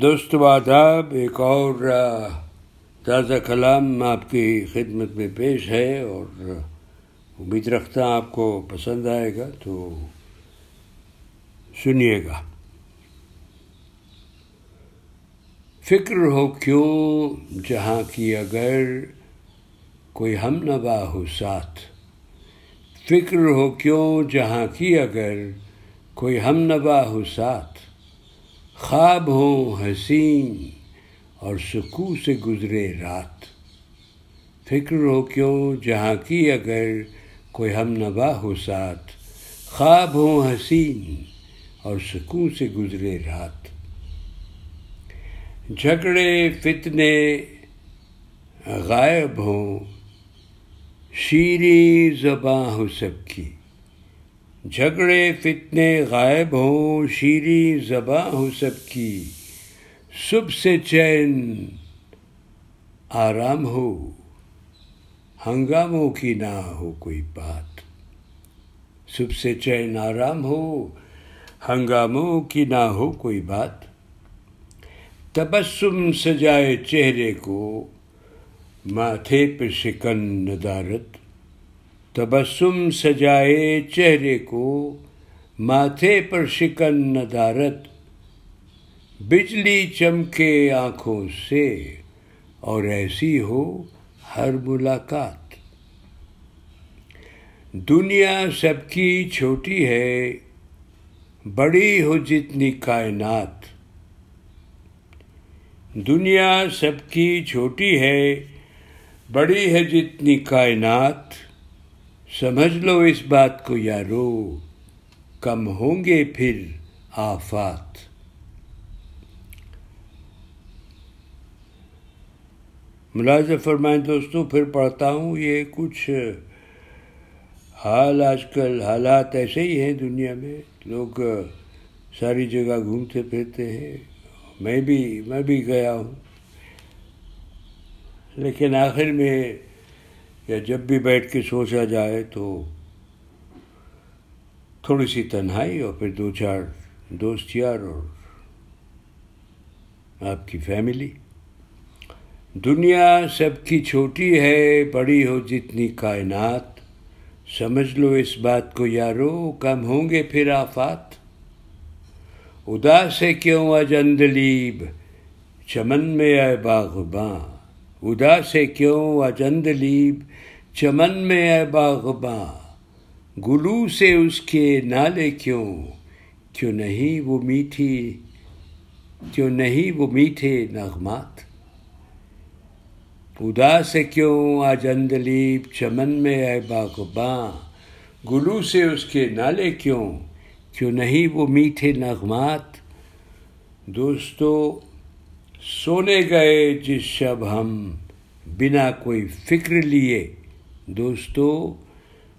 دوست آداب ایک اور تازہ کلام آپ کی خدمت میں پیش ہے اور امید رکھتا ہوں آپ کو پسند آئے گا تو سنیے گا۔ فکر ہو کیوں جہاں کی اگر کوئی ہم نوا ہو ساتھ؟ فکر ہو کیوں جہاں کی اگر کوئی ہم نوا ہو ساتھ؟ خواب ہوں حسین اور سکو سے گزرے رات۔ فکر ہو کیوں؟ جہاں کی اگر کوئی ہم نوا ہو ساتھ۔ خواب ہوں حسین اور سکو سے گزرے رات۔ جھگڑے، فتنے غائب ہوں۔ شیریں زباں ہو سب کی۔ جھگڑے فتنے غائب ہوں، شیریں زباں ہو سب کی۔ صبح سے چین آرام ہو، ہنگاموں کی نہ ہو کوئی بات۔ صبح سے چین آرام ہو، ہنگاموں کی نہ ہو کوئی بات۔ تبسم سجائے چہرے کو، ماتھے پہ شکن ندارت۔ تبسم سجائے چہرے کو، ماتھے پر شکن ندارت، بجلی چمکے آنکھوں سے، اور ایسی ہو ہر ملاقات۔ دنیا سب کی چھوٹی ہے، بڑی ہو جتنی کائنات۔ دنیا سب کی چھوٹی ہے، بڑی ہے جتنی کائنات۔ سمجھ لو اس بات کو یارو، کم ہوں گے پھر آفات۔ ملازم فرمائیں دوستوں پھر پڑھتا ہوں، یہ کچھ حال آج کل حالات ایسے ہی ہیں دنیا میں۔ لوگ ساری جگہ گھومتے پھرتے ہیں۔ میں بھی میں بھی گیا ہوں۔ لیکن آخر میں یا جب بھی بیٹھ کے سوچا جائے تو تھوڑی سی تنہائی اور پھر دو چار دوست یار اور آپ کی فیملی۔ دنیا سب کی چھوٹی ہے، بڑی ہو جتنی کائنات۔ سمجھ لو اس بات کو یارو، کم ہوں گے پھر آفات۔ اداس سے کیوں اجندلیب؟ چمن میں آئے باغباں ادا سے کیوں اجندلیب چمن میں اے باغباں؟ گلو سے اس کے نالے کیوں؟ کیوں نہیں وہ میٹھی، کیوں نہیں وہ میٹھے نغمات؟ ادا سے کیوں آج اندلیب چمن میں اے باغباں؟ گلو سے اس کے نالے کیوں؟ کیوں نہیں وہ میٹھے نغمات؟ دوستو سونے گئے جس شب ہم بنا کوئی فکر لیے۔ دوستو،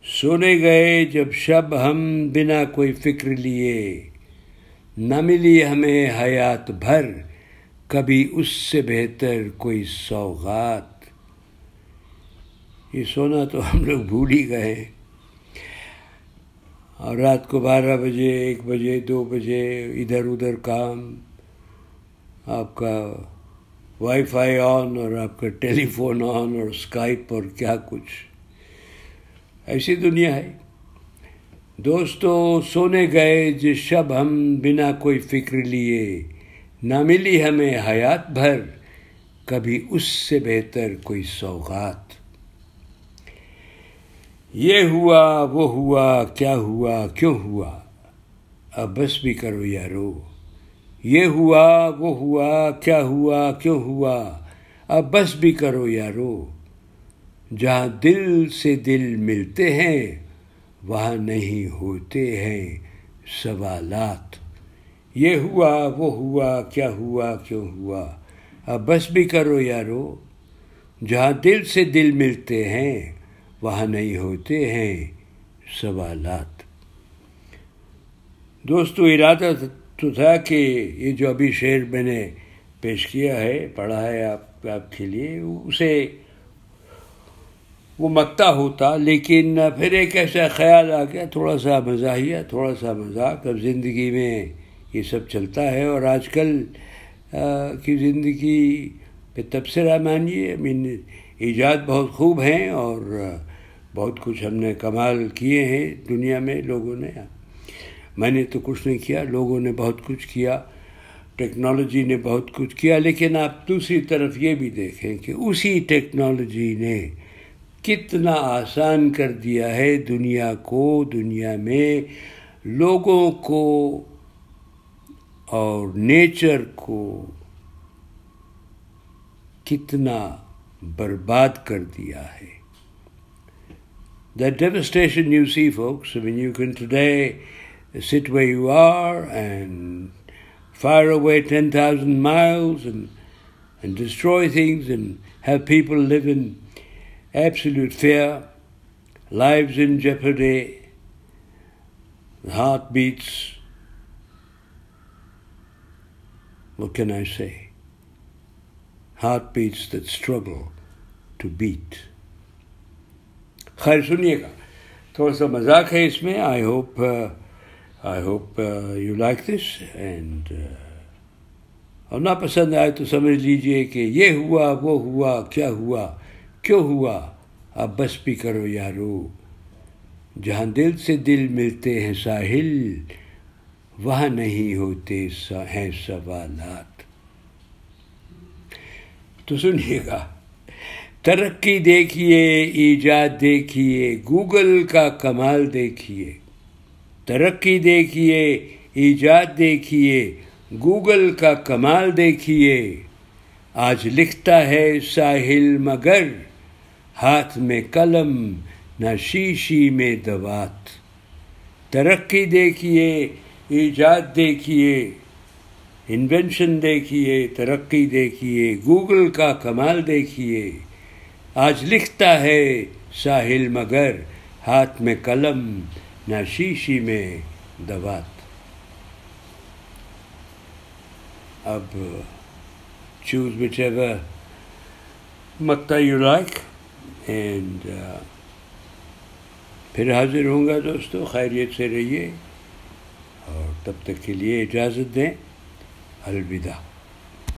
سونے گئے جب شب ہم بنا کوئی فکر لیے۔ نہ ملی ہمیں حیات بھر، کبھی اس سے بہتر کوئی سوغات۔ یہ سونا تو ہم لوگ بھول ہی گئے۔ اور رات کو بارہ بجے، ایک بجے، دو بجے، ادھر ادھر کام۔ آپ کا وائی فائی آن اور آپ کا ٹیلی فون آن اور اسکائپ اور کیا کچھ۔ ایسی دنیا ہے۔ دوستو سونے گئے جس شب ہم بنا کوئی فکر لیے، نہ ملی ہمیں حیات بھر، کبھی اس سے بہتر کوئی سوغات۔ یہ ہوا، وہ ہوا، کیا ہوا، کیوں ہوا؟ اب بس بھی کرو یارو۔ یہ ہوا، وہ ہوا، کیا ہوا، کیوں ہوا؟ اب بس بھی کرو یارو۔ جہاں دل سے دل ملتے ہیں، وہاں نہیں ہوتے ہیں سوالات۔ یہ ہوا، وہ ہوا، کیا ہوا، کیوں ہوا؟ اب بس بھی کرو یارو۔ جہاں دل سے دل ملتے ہیں، وہاں نہیں ہوتے ہیں سوالات۔ دوستو، ارادہ تو تھا کہ یہ جو ابھی شعر میں نے پیش کیا ہے، پڑھا ہے آپ آپ کے لیے، اسے وہ مکتا ہوتا، لیکن پھر ایک ایسا خیال آ گیا، تھوڑا سا مزاحیہ تھوڑا سا مذاق اب زندگی میں یہ سب چلتا ہے۔ اور آج کل کی زندگی پہ تبصرہ مانیے مین ایجاد بہت خوب ہیں اور بہت کچھ ہم نے کمال کیے ہیں دنیا میں لوگوں نے۔ میں نے تو کچھ نہیں کیا، لوگوں نے بہت کچھ کیا، ٹیکنالوجی نے بہت کچھ کیا، لیکن آپ دوسری طرف یہ بھی دیکھیں کہ اسی ٹیکنالوجی نے کتنا آسان کر دیا ہے دنیا کو، دنیا میں لوگوں کو اور نیچر کو کتنا برباد کر دیا ہے۔ The devastation you see focus when you can today sit where you are and fire away ten thousand miles and destroy things and have people live in absolute fear lives in جیفرڈے heart beats What can I say? Heartbeats that struggle to beat. خیر سنیے گا تھوڑا سا مذاق ہے اس میں I hope I hope you like this and اور نہ پسند آئے تو سمجھ لیجیے کہ یہ ہوا وہ ہوا کیا ہوا کیوں ہوا اب بس بھی کرو یارو جہاں دل سے دل ملتے ہیں ساحل وہاں نہیں ہوتے ہیں سوالات تو سنیے گا ترقی دیکھیے ایجاد دیکھیے گوگل کا کمال دیکھیے ترقی دیکھیے، ایجاد دیکھیے، گوگل کا کمال دیکھیے۔ آج لکھتا ہے ساحل مگر، ہاتھ میں قلم، نہ شیشی میں دوات۔ ترقی دیکھیے، ایجاد دیکھیے، انوینشن دیکھیے، ترقی دیکھیے، گوگل کا کمال دیکھیے۔ آج لکھتا ہے ساحل مگر، ہاتھ میں قلم نہ شیشی میں دوات۔ اب چوز وچ ایور مکتا یو لائک اینڈ پھر حاضر ہوں گا دوستو، خیریت سے رہیے اور تب تک کے لیے اجازت دیں۔ الوداع۔